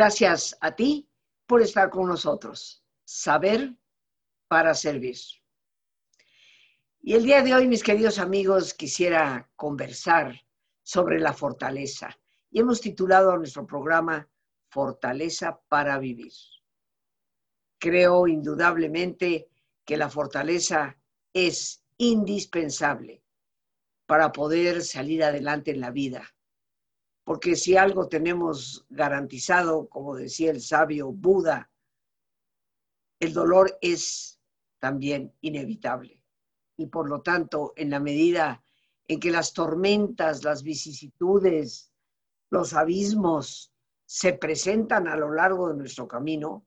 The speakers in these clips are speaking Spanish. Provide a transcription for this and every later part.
Gracias a ti por estar con nosotros. Saber para servir. Y el día de hoy, mis queridos amigos, quisiera conversar sobre la fortaleza. Y hemos titulado nuestro programa Fortaleza para vivir. Creo indudablemente que la fortaleza es indispensable para poder salir adelante en la vida. Porque si algo tenemos garantizado, como decía el sabio Buda, el dolor es también inevitable. Y por lo tanto, en la medida en que las tormentas, las vicisitudes, los abismos se presentan a lo largo de nuestro camino,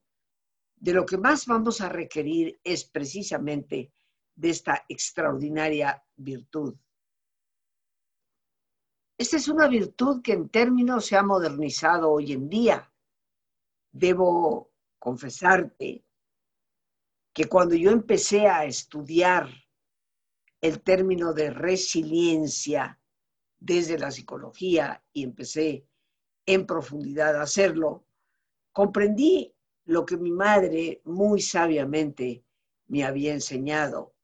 de lo que más vamos a requerir es precisamente de esta extraordinaria virtud. Esta es una virtud que en términos se ha modernizado hoy en día. Debo confesarte que cuando yo empecé a estudiar el término de resiliencia desde la psicología y empecé en profundidad a hacerlo, comprendí lo que mi madre muy sabiamente me había enseñado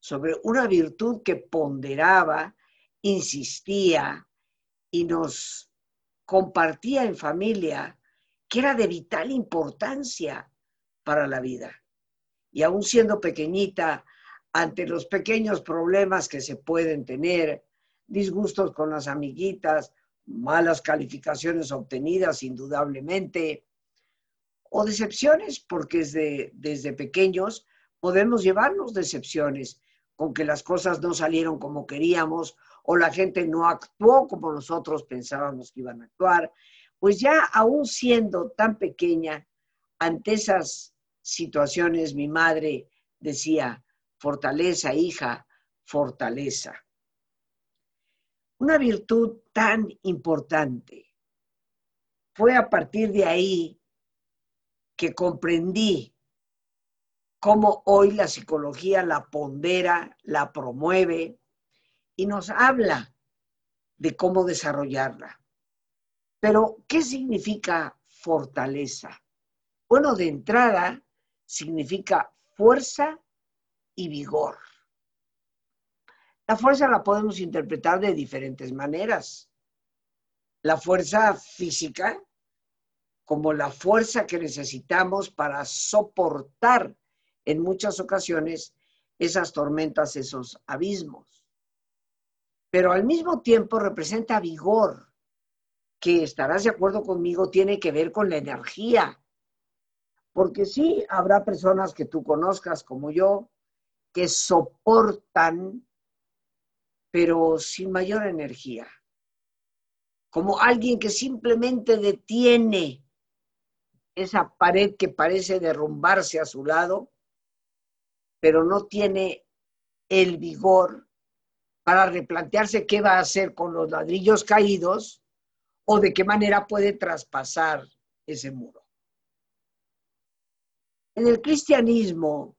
sobre una virtud que ponderaba, insistía y nos compartía en familia que era de vital importancia para la vida. Y aún siendo pequeñita, ante los pequeños problemas que se pueden tener, disgustos con las amiguitas, malas calificaciones obtenidas indudablemente, o decepciones, porque desde, desde pequeños podemos llevarnos decepciones con que las cosas no salieron como queríamos o la gente no actuó como nosotros pensábamos que iban a actuar, pues ya aún siendo tan pequeña, ante esas situaciones mi madre decía, fortaleza, hija, fortaleza. Una virtud tan importante. Fue a partir de ahí que comprendí cómo hoy la psicología la pondera, la promueve y nos habla de cómo desarrollarla. Pero, ¿qué significa fortaleza? Bueno, de entrada, significa fuerza y vigor. La fuerza la podemos interpretar de diferentes maneras. La fuerza física, como la fuerza que necesitamos para soportar en muchas ocasiones esas tormentas, esos abismos. Pero al mismo tiempo representa vigor, que estarás de acuerdo conmigo, tiene que ver con la energía, porque sí habrá personas que tú conozcas como yo que soportan, pero sin mayor energía. Como alguien que simplemente detiene esa pared que parece derrumbarse a su lado, pero no tiene el vigor para replantearse qué va a hacer con los ladrillos caídos o de qué manera puede traspasar ese muro. En el cristianismo,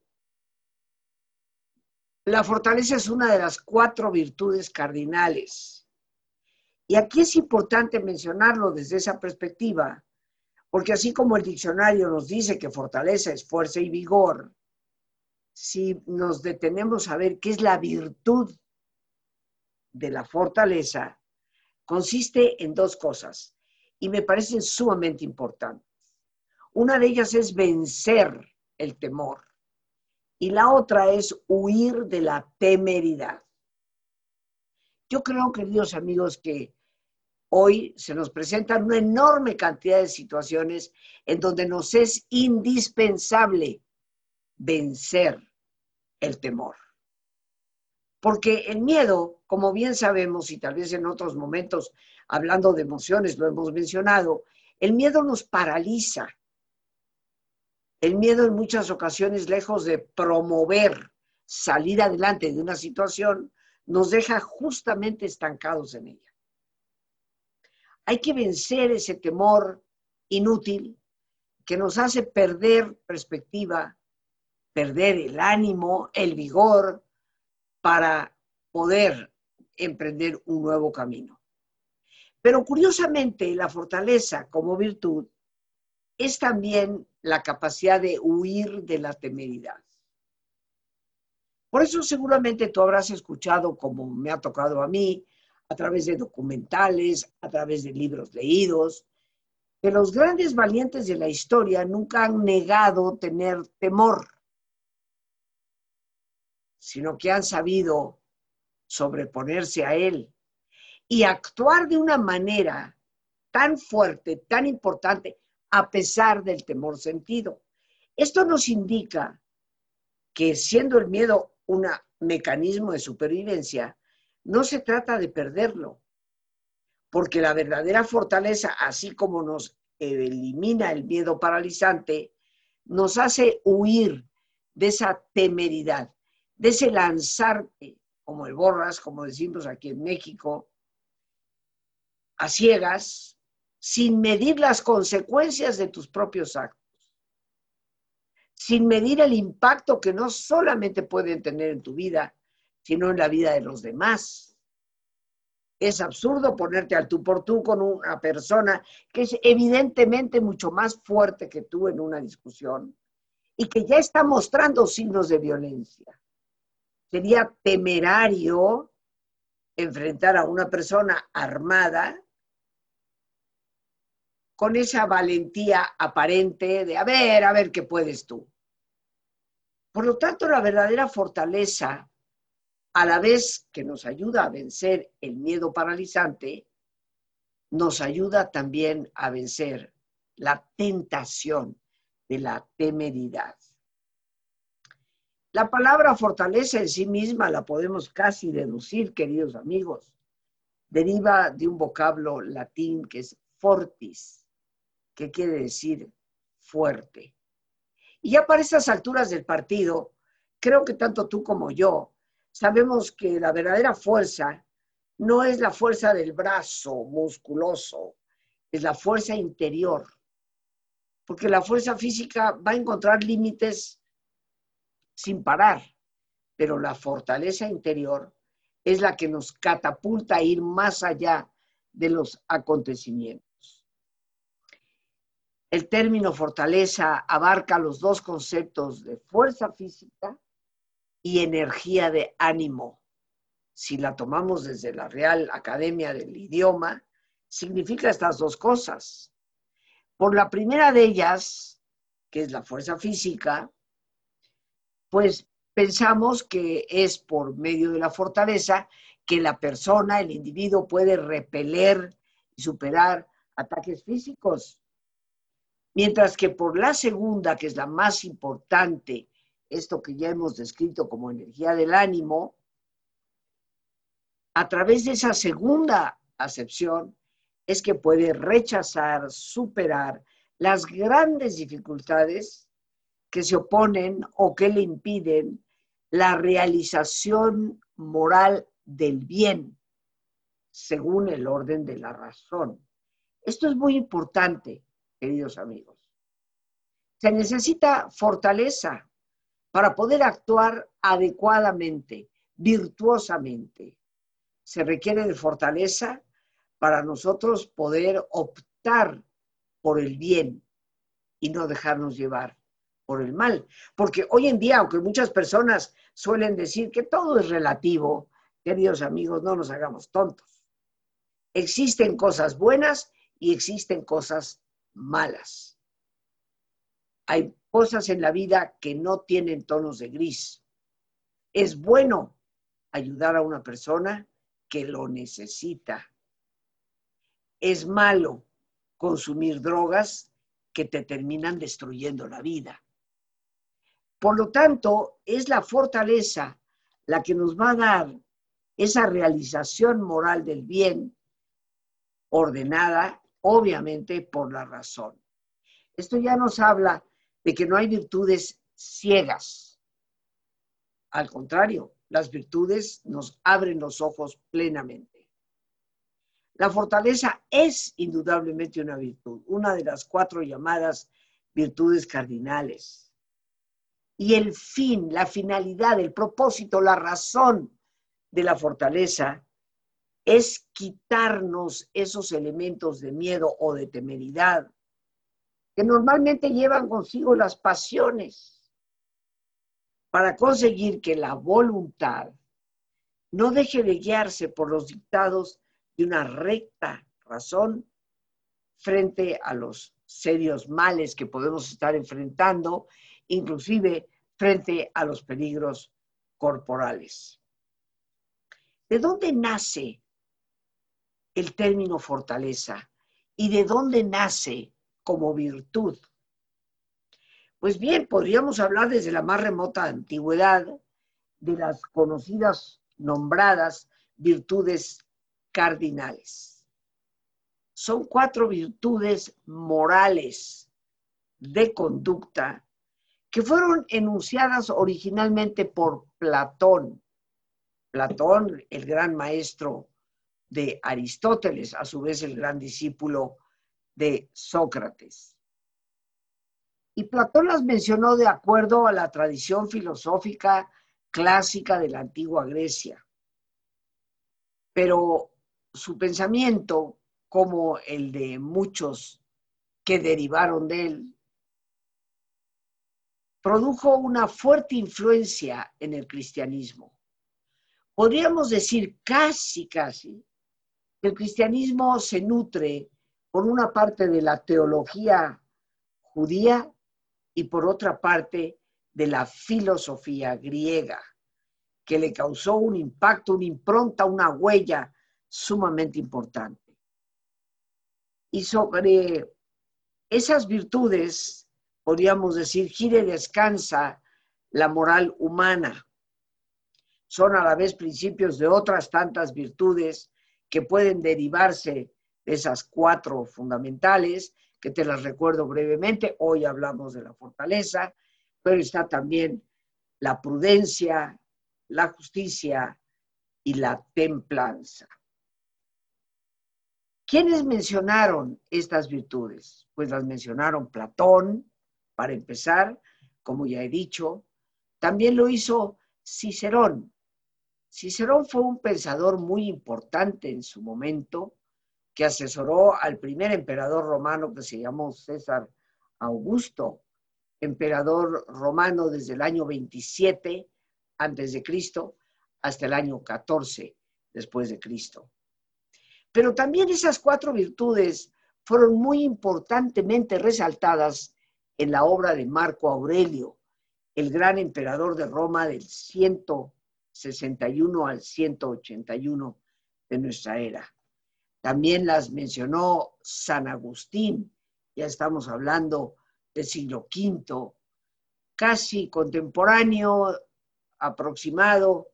la fortaleza es una de las cuatro virtudes cardinales. Y aquí es importante mencionarlo desde esa perspectiva, porque así como el diccionario nos dice que fortaleza es fuerza y vigor, si nos detenemos a ver qué es la virtud de la fortaleza, consiste en dos cosas y me parecen sumamente importantes. Una de ellas es vencer el temor y la otra es huir de la temeridad. Yo creo, queridos amigos, que hoy se nos presentan una enorme cantidad de situaciones en donde nos es indispensable vencer el temor. Porque el miedo, como bien sabemos, y tal vez en otros momentos, hablando de emociones, lo hemos mencionado, el miedo nos paraliza. El miedo en muchas ocasiones, lejos de promover salir adelante de una situación, nos deja justamente estancados en ella. Hay que vencer ese temor inútil que nos hace perder perspectiva, perder el ánimo, el vigor para poder emprender un nuevo camino. Pero curiosamente, la fortaleza como virtud es también la capacidad de huir de la temeridad. Por eso seguramente tú habrás escuchado, como me ha tocado a mí, a través de documentales, a través de libros leídos, que los grandes valientes de la historia nunca han negado tener temor, sino que han sabido sobreponerse a él y actuar de una manera tan fuerte, tan importante, a pesar del temor sentido. Esto nos indica que siendo el miedo un mecanismo de supervivencia, no se trata de perderlo, porque la verdadera fortaleza, así como nos elimina el miedo paralizante, nos hace huir de esa temeridad, de ese lanzarte, como el borras, como decimos aquí en México, a ciegas, sin medir las consecuencias de tus propios actos, sin medir el impacto que no solamente pueden tener en tu vida, sino en la vida de los demás. Es absurdo ponerte al tú por tú con una persona que es evidentemente mucho más fuerte que tú en una discusión y que ya está mostrando signos de violencia. Sería temerario enfrentar a una persona armada con esa valentía aparente de a ver, a ver qué puedes tú. Por lo tanto, la verdadera fortaleza, a la vez que nos ayuda a vencer el miedo paralizante, nos ayuda también a vencer la tentación de la temeridad. La palabra fortaleza en sí misma la podemos casi deducir, queridos amigos. Deriva de un vocablo latín que es fortis, que quiere decir fuerte. Y ya para estas alturas del partido, creo que tanto tú como yo sabemos que la verdadera fuerza no es la fuerza del brazo musculoso, es la fuerza interior. Porque la fuerza física va a encontrar límites sin parar, pero la fortaleza interior es la que nos catapulta a ir más allá de los acontecimientos. El término fortaleza abarca los dos conceptos de fuerza física y energía de ánimo. Si la tomamos desde la Real Academia del Idioma, significa estas dos cosas. Por la primera de ellas, que es la fuerza física, pues pensamos que es por medio de la fortaleza que la persona, el individuo puede repeler y superar ataques físicos. Mientras que por la segunda, que es la más importante, esto que ya hemos descrito como energía del ánimo, a través de esa segunda acepción es que puede rechazar, superar las grandes dificultades que se oponen o que le impiden la realización moral del bien según el orden de la razón. Esto es muy importante queridos amigos. Se necesita fortaleza para poder actuar adecuadamente, virtuosamente. Se requiere de fortaleza para nosotros poder optar por el bien y no dejarnos llevar por el mal. Porque hoy en día, aunque muchas personas suelen decir que todo es relativo, queridos amigos, no nos hagamos tontos. Existen cosas buenas y existen cosas malas. Hay cosas en la vida que no tienen tonos de gris. Es bueno ayudar a una persona que lo necesita. Es malo consumir drogas que te terminan destruyendo la vida. Por lo tanto, es la fortaleza la que nos va a dar esa realización moral del bien ordenada obviamente por la razón. Esto ya nos habla de que no hay virtudes ciegas. Al contrario, las virtudes nos abren los ojos plenamente. La fortaleza es indudablemente una virtud, una de las cuatro llamadas virtudes cardinales. Y el fin, la finalidad, el propósito, la razón de la fortaleza es quitarnos esos elementos de miedo o de temeridad que normalmente llevan consigo las pasiones, para conseguir que la voluntad no deje de guiarse por los dictados de una recta razón frente a los serios males que podemos estar enfrentando, inclusive frente a los peligros corporales. ¿De dónde nace el término fortaleza y de dónde nace como virtud? Pues bien, podríamos hablar desde la más remota antigüedad de las conocidas, nombradas virtudes cardinales. Son cuatro virtudes morales de conducta que fueron enunciadas originalmente por Platón. Platón, el gran maestro de Aristóteles, a su vez el gran discípulo de Sócrates. Y Platón las mencionó de acuerdo a la tradición filosófica clásica de la antigua Grecia. Pero su pensamiento, como el de muchos que derivaron de él, produjo una fuerte influencia en el cristianismo. Podríamos decir casi, casi, que el cristianismo se nutre por una parte de la teología judía y por otra parte de la filosofía griega, que le causó un impacto, una impronta, una huella sumamente importante. Y sobre esas virtudes, podríamos decir, gire y descansa la moral humana. Son a la vez principios de otras tantas virtudes que pueden derivarse de esas cuatro fundamentales, que te las recuerdo brevemente. Hoy hablamos de la fortaleza, pero está también la prudencia, la justicia y la templanza. ¿Quiénes mencionaron estas virtudes? Pues las mencionaron Platón, para empezar, como ya he dicho. También lo hizo Cicerón. Cicerón fue un pensador muy importante en su momento, que asesoró al primer emperador romano que se llamó César Augusto, emperador romano desde el año 27 antes de Cristo hasta el año 14 después de Cristo. Pero también esas cuatro virtudes fueron muy importantemente resaltadas en la obra de Marco Aurelio, el gran emperador de Roma del 161 al 181 de nuestra era. También las mencionó San Agustín, ya estamos hablando del siglo V, casi contemporáneo, aproximado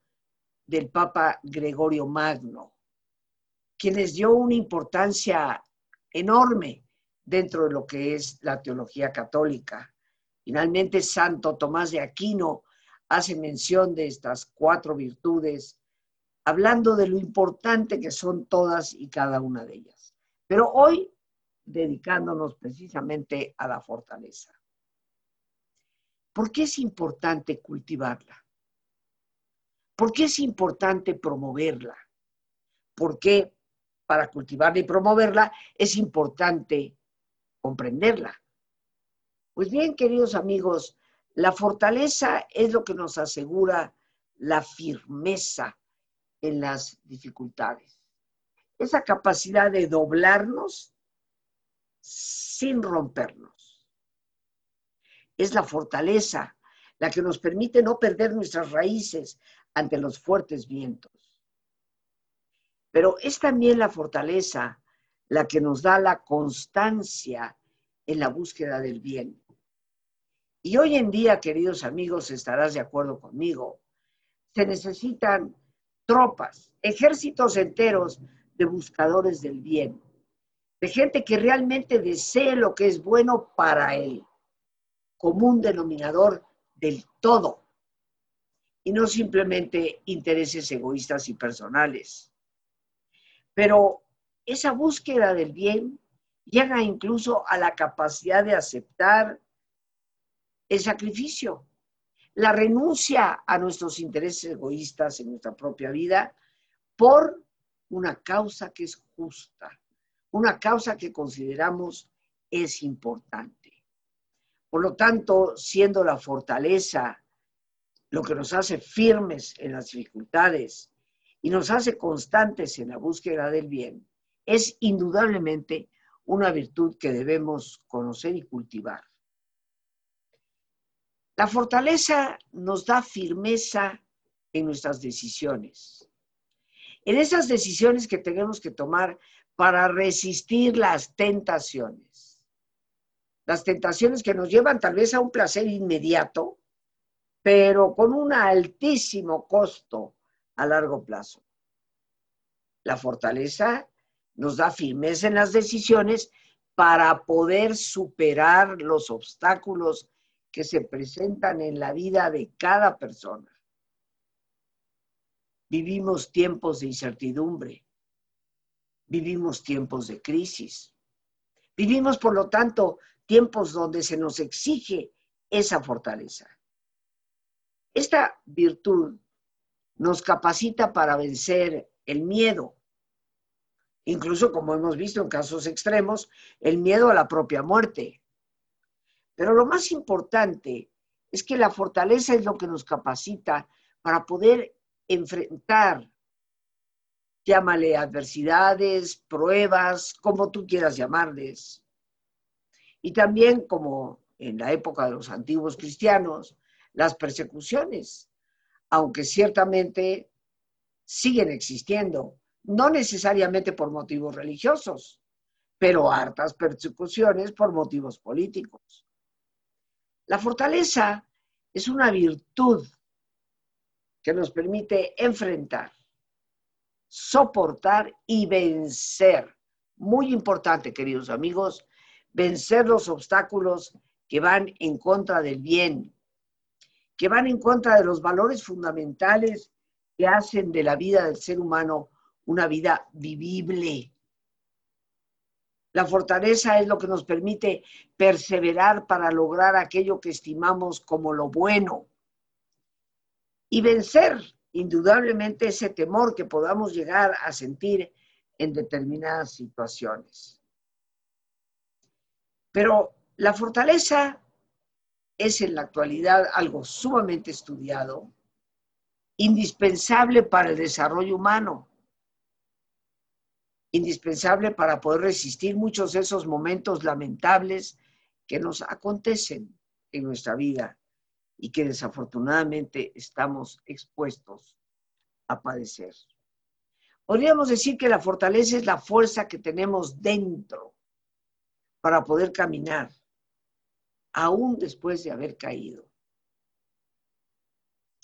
del Papa Gregorio Magno quien les dio una importancia enorme dentro de lo que es la teología católica. Finalmente, Santo Tomás de Aquino hace mención de estas cuatro virtudes, hablando de lo importante que son todas y cada una de ellas. Pero hoy, dedicándonos precisamente a la fortaleza. ¿Por qué es importante cultivarla? ¿Por qué es importante promoverla? ¿Por qué para cultivarla y promoverla, es importante comprenderla. Pues bien, queridos amigos, la fortaleza es lo que nos asegura la firmeza en las dificultades. Esa capacidad de doblarnos sin rompernos. Es la fortaleza la que nos permite no perder nuestras raíces ante los fuertes vientos. Pero es también la fortaleza la que nos da la constancia en la búsqueda del bien. Y hoy en día, queridos amigos, estarás de acuerdo conmigo, se necesitan tropas, ejércitos enteros de buscadores del bien, de gente que realmente desee lo que es bueno para el común denominador del todo, y no simplemente intereses egoístas y personales. Pero esa búsqueda del bien llega incluso a la capacidad de aceptar el sacrificio, la renuncia a nuestros intereses egoístas en nuestra propia vida por una causa que es justa, una causa que consideramos es importante. Por lo tanto, siendo la fortaleza lo que nos hace firmes en las dificultades y nos hace constantes en la búsqueda del bien, es indudablemente una virtud que debemos conocer y cultivar. La fortaleza nos da firmeza en nuestras decisiones, en esas decisiones que tenemos que tomar para resistir las tentaciones las tentaciones que nos llevan tal vez a un placer inmediato, pero con un altísimo costo a largo plazo. La fortaleza nos da firmeza en las decisiones para poder superar los obstáculos que se presentan en la vida de cada persona. Vivimos tiempos de incertidumbre, vivimos tiempos de crisis, vivimos, por lo tanto, tiempos donde se nos exige esa fortaleza. Esta virtud nos capacita para vencer el miedo, incluso como hemos visto en casos extremos, el miedo a la propia muerte. Pero lo más importante es que la fortaleza es lo que nos capacita para poder enfrentar, llámale adversidades, pruebas, como tú quieras llamarles, y también, como en la época de los antiguos cristianos, las persecuciones, aunque ciertamente siguen existiendo, no necesariamente por motivos religiosos, pero hartas persecuciones por motivos políticos. La fortaleza es una virtud que nos permite enfrentar, soportar y vencer. Muy importante, queridos amigos, vencer los obstáculos que van en contra del bien, que van en contra de los valores fundamentales que hacen de la vida del ser humano una vida vivible. La fortaleza es lo que nos permite perseverar para lograr aquello que estimamos como lo bueno y vencer indudablemente ese temor que podamos llegar a sentir en determinadas situaciones. Pero la fortaleza es en la actualidad algo sumamente estudiado, indispensable para el desarrollo humano, indispensable para poder resistir muchos de esos momentos lamentables que nos acontecen en nuestra vida y que desafortunadamente estamos expuestos a padecer. Podríamos decir que la fortaleza es la fuerza que tenemos dentro para poder caminar, aún después de haber caído.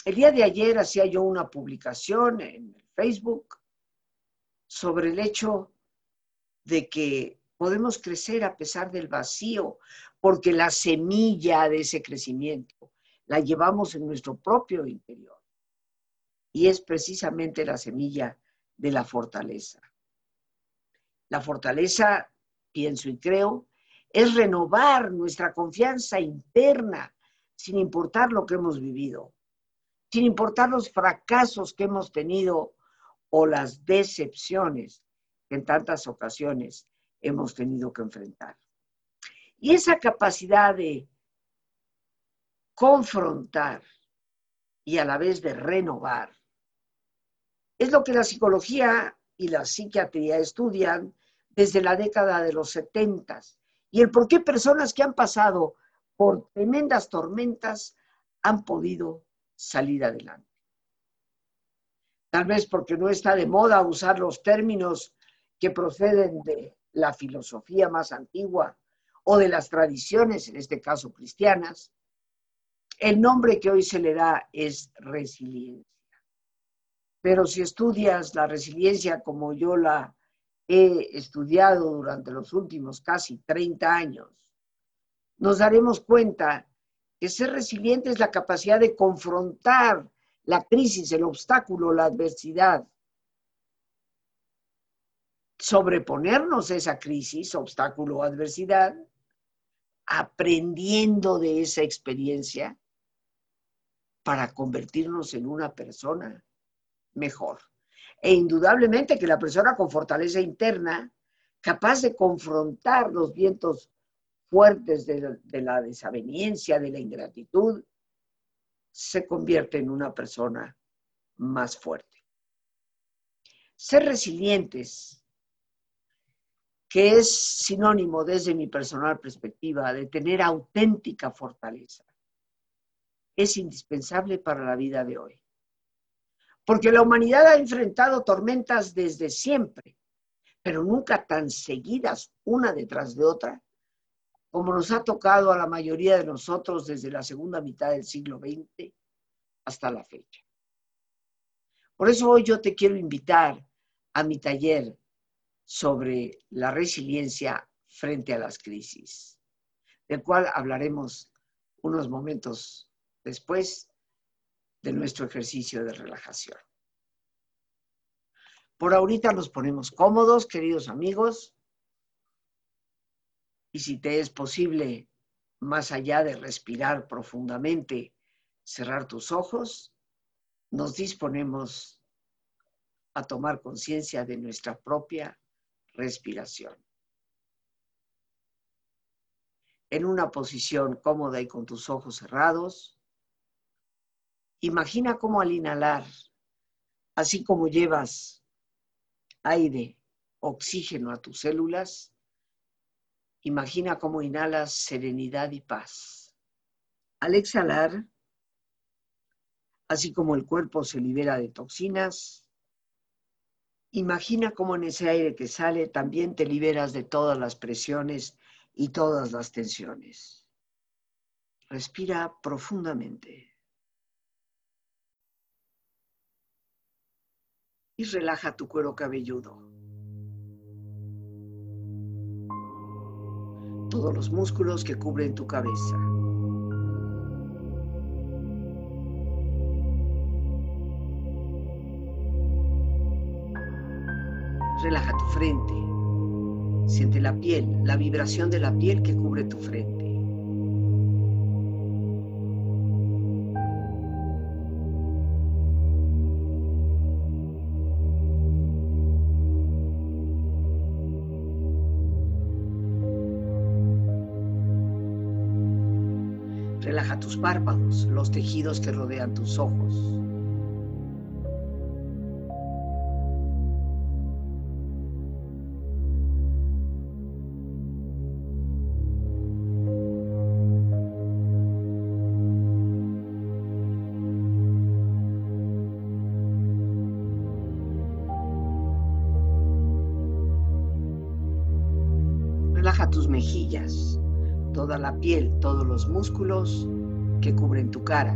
El día de ayer hacía yo una publicación en Facebook sobre el hecho de que podemos crecer a pesar del vacío, porque la semilla de ese crecimiento la llevamos en nuestro propio interior. Y es precisamente la semilla de la fortaleza. La fortaleza, pienso y creo, es renovar nuestra confianza interna sin importar lo que hemos vivido, sin importar los fracasos que hemos tenido o las decepciones que en tantas ocasiones hemos tenido que enfrentar. Y esa capacidad de confrontar y a la vez de renovar es lo que la psicología y la psiquiatría estudian desde la década de los setentas y el por qué personas que han pasado por tremendas tormentas han podido salir adelante. Tal vez porque no está de moda usar los términos que proceden de la filosofía más antigua o de las tradiciones, en este caso cristianas, el nombre que hoy se le da es resiliencia. Pero si estudias la resiliencia como yo la he estudiado durante los últimos casi 30 años, nos daremos cuenta que ser resiliente es la capacidad de confrontar la crisis, el obstáculo, la adversidad, sobreponernos a esa crisis, obstáculo adversidad, aprendiendo de esa experiencia para convertirnos en una persona mejor. E indudablemente que la persona con fortaleza interna, capaz de confrontar los vientos fuertes de, de la desaveniencia, de la ingratitud, se convierte en una persona más fuerte. Ser resilientes, que es sinónimo desde mi personal perspectiva de tener auténtica fortaleza, es indispensable para la vida de hoy. Porque la humanidad ha enfrentado tormentas desde siempre, pero nunca tan seguidas una detrás de otra, como nos ha tocado a la mayoría de nosotros desde la segunda mitad del siglo XX hasta la fecha. Por eso hoy yo te quiero invitar a mi taller sobre la resiliencia frente a las crisis, del cual hablaremos unos momentos después de nuestro ejercicio de relajación. Por ahorita nos ponemos cómodos, queridos amigos, y si te es posible, más allá de respirar profundamente, cerrar tus ojos, nos disponemos a tomar conciencia de nuestra propia respiración. En una posición cómoda y con tus ojos cerrados, imagina cómo al inhalar, así como llevas aire, oxígeno a tus células, imagina cómo inhalas serenidad y paz. Al exhalar, así como el cuerpo se libera de toxinas, Imagina cómo en ese aire que sale también te liberas de todas las presiones y todas las tensiones. Respira profundamente. Y relaja tu cuero cabelludo. Todos los músculos que cubren tu cabeza. Relaja tu frente. Siente la piel, la vibración de la piel que cubre tu frente. Párpados, los tejidos que rodean tus ojos. tus mejillas, toda la piel, todos los músculos que cubren tu cara.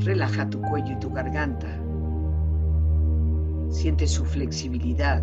Relaja tu cuello y tu garganta. Siente su flexibilidad,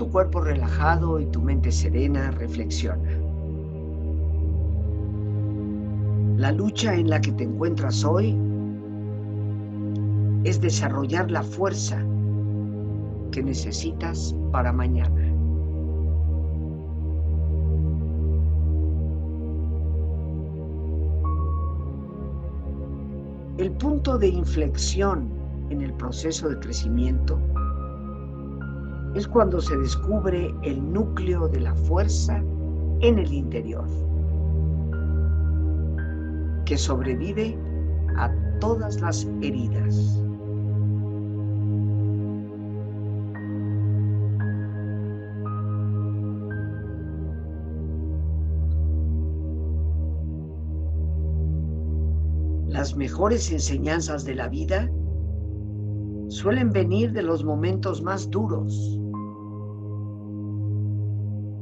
Tu cuerpo relajado y tu mente serena, reflexiona. La lucha en la que te encuentras hoy es desarrollar la fuerza que necesitas para mañana. El punto de inflexión en el proceso de crecimiento es cuando se descubre el núcleo de la fuerza en el interior, que sobrevive a todas las heridas. Las mejores enseñanzas de la vida suelen venir de los momentos más duros,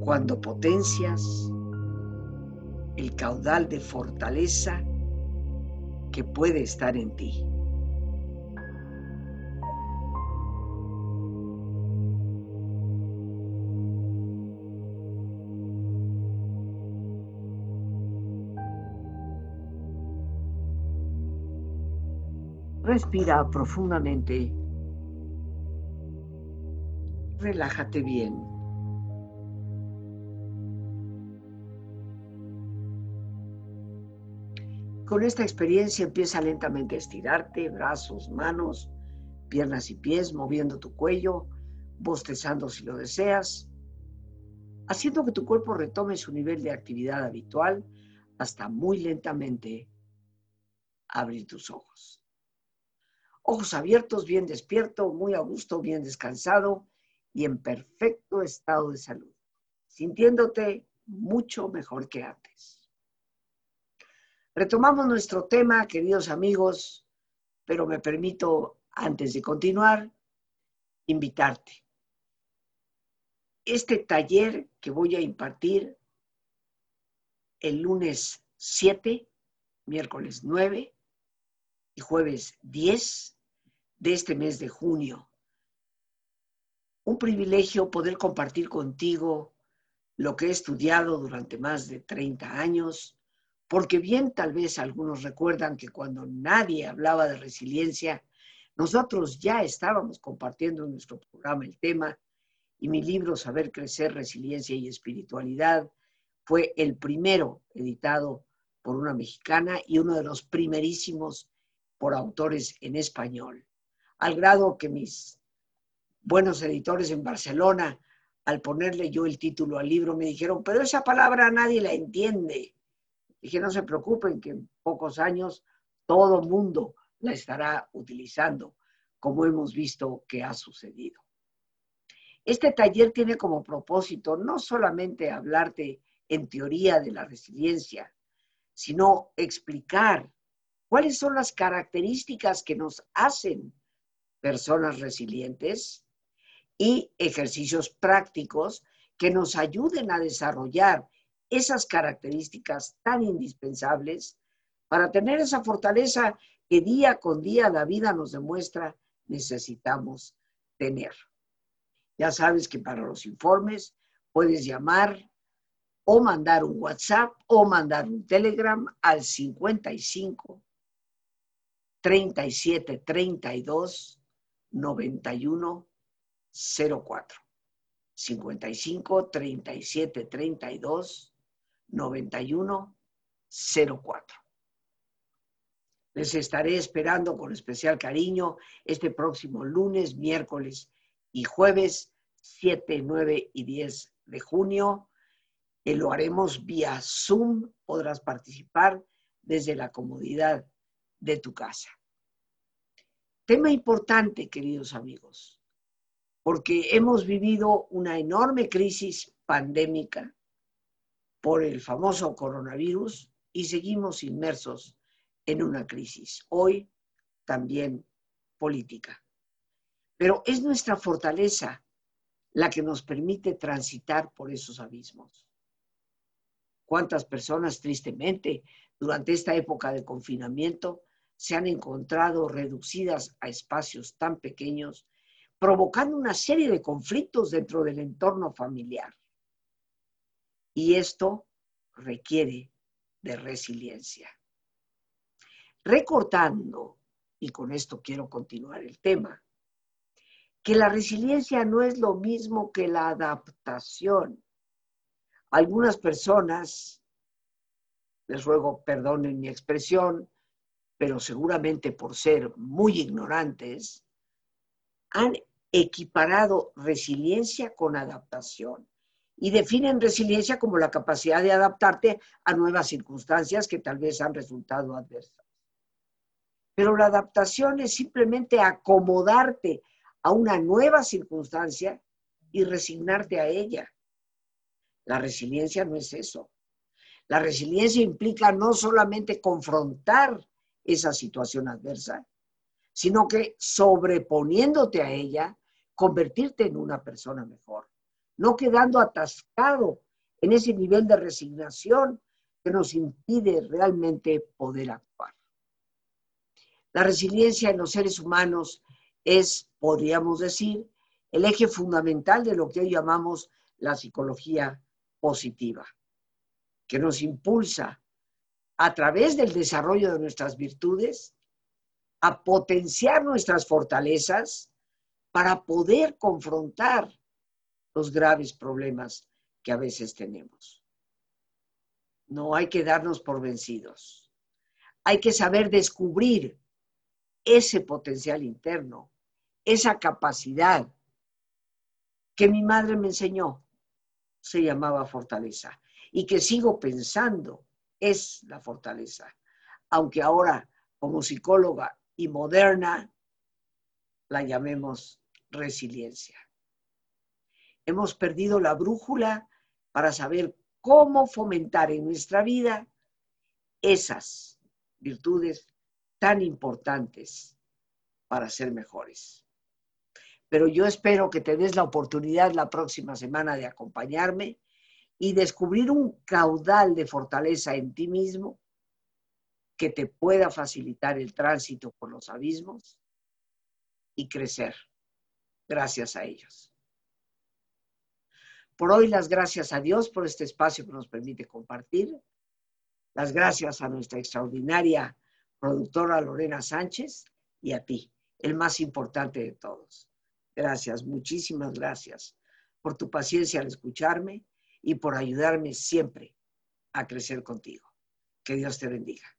cuando potencias el caudal de fortaleza que puede estar en ti. Respira profundamente. Relájate bien. Con esta experiencia empieza lentamente a estirarte, brazos, manos, piernas y pies, moviendo tu cuello, bostezando si lo deseas, haciendo que tu cuerpo retome su nivel de actividad habitual hasta muy lentamente abrir tus ojos. Ojos abiertos, bien despierto, muy a gusto, bien descansado y en perfecto estado de salud, sintiéndote mucho mejor que antes. Retomamos nuestro tema, queridos amigos, pero me permito, antes de continuar, invitarte. Este taller que voy a impartir el lunes 7, miércoles 9 y jueves 10 de este mes de junio. Un privilegio poder compartir contigo lo que he estudiado durante más de 30 años porque bien tal vez algunos recuerdan que cuando nadie hablaba de resiliencia, nosotros ya estábamos compartiendo en nuestro programa el tema y mi libro Saber Crecer, Resiliencia y Espiritualidad fue el primero editado por una mexicana y uno de los primerísimos por autores en español, al grado que mis buenos editores en Barcelona, al ponerle yo el título al libro, me dijeron, pero esa palabra nadie la entiende. Dije, no se preocupen, que en pocos años todo mundo la estará utilizando, como hemos visto que ha sucedido. Este taller tiene como propósito no solamente hablarte en teoría de la resiliencia, sino explicar cuáles son las características que nos hacen personas resilientes y ejercicios prácticos que nos ayuden a desarrollar esas características tan indispensables para tener esa fortaleza que día con día la vida nos demuestra necesitamos tener. Ya sabes que para los informes puedes llamar o mandar un WhatsApp o mandar un Telegram al 55 37 32 91 04. 55 37 32 91 04. Les estaré esperando con especial cariño este próximo lunes, miércoles y jueves 7, 9 y 10 de junio. Que lo haremos vía Zoom. Podrás participar desde la comodidad de tu casa. Tema importante, queridos amigos, porque hemos vivido una enorme crisis pandémica por el famoso coronavirus y seguimos inmersos en una crisis, hoy también política. Pero es nuestra fortaleza la que nos permite transitar por esos abismos. ¿Cuántas personas, tristemente, durante esta época de confinamiento, se han encontrado reducidas a espacios tan pequeños, provocando una serie de conflictos dentro del entorno familiar? Y esto requiere de resiliencia. Recortando, y con esto quiero continuar el tema, que la resiliencia no es lo mismo que la adaptación. Algunas personas, les ruego perdonen mi expresión, pero seguramente por ser muy ignorantes, han equiparado resiliencia con adaptación y definen resiliencia como la capacidad de adaptarte a nuevas circunstancias que tal vez han resultado adversas. Pero la adaptación es simplemente acomodarte a una nueva circunstancia y resignarte a ella. La resiliencia no es eso. La resiliencia implica no solamente confrontar esa situación adversa, sino que sobreponiéndote a ella, convertirte en una persona mejor, no quedando atascado en ese nivel de resignación que nos impide realmente poder actuar. La resiliencia en los seres humanos es, podríamos decir, el eje fundamental de lo que hoy llamamos la psicología positiva, que nos impulsa a través del desarrollo de nuestras virtudes a potenciar nuestras fortalezas para poder confrontar los graves problemas que a veces tenemos. No hay que darnos por vencidos. Hay que saber descubrir ese potencial interno, esa capacidad que mi madre me enseñó, se llamaba fortaleza y que sigo pensando es la fortaleza, aunque ahora como psicóloga y moderna la llamemos resiliencia. Hemos perdido la brújula para saber cómo fomentar en nuestra vida esas virtudes tan importantes para ser mejores. Pero yo espero que te des la oportunidad la próxima semana de acompañarme y descubrir un caudal de fortaleza en ti mismo que te pueda facilitar el tránsito por los abismos y crecer gracias a ellos. Por hoy las gracias a Dios por este espacio que nos permite compartir. Las gracias a nuestra extraordinaria productora Lorena Sánchez y a ti, el más importante de todos. Gracias, muchísimas gracias por tu paciencia al escucharme y por ayudarme siempre a crecer contigo. Que Dios te bendiga.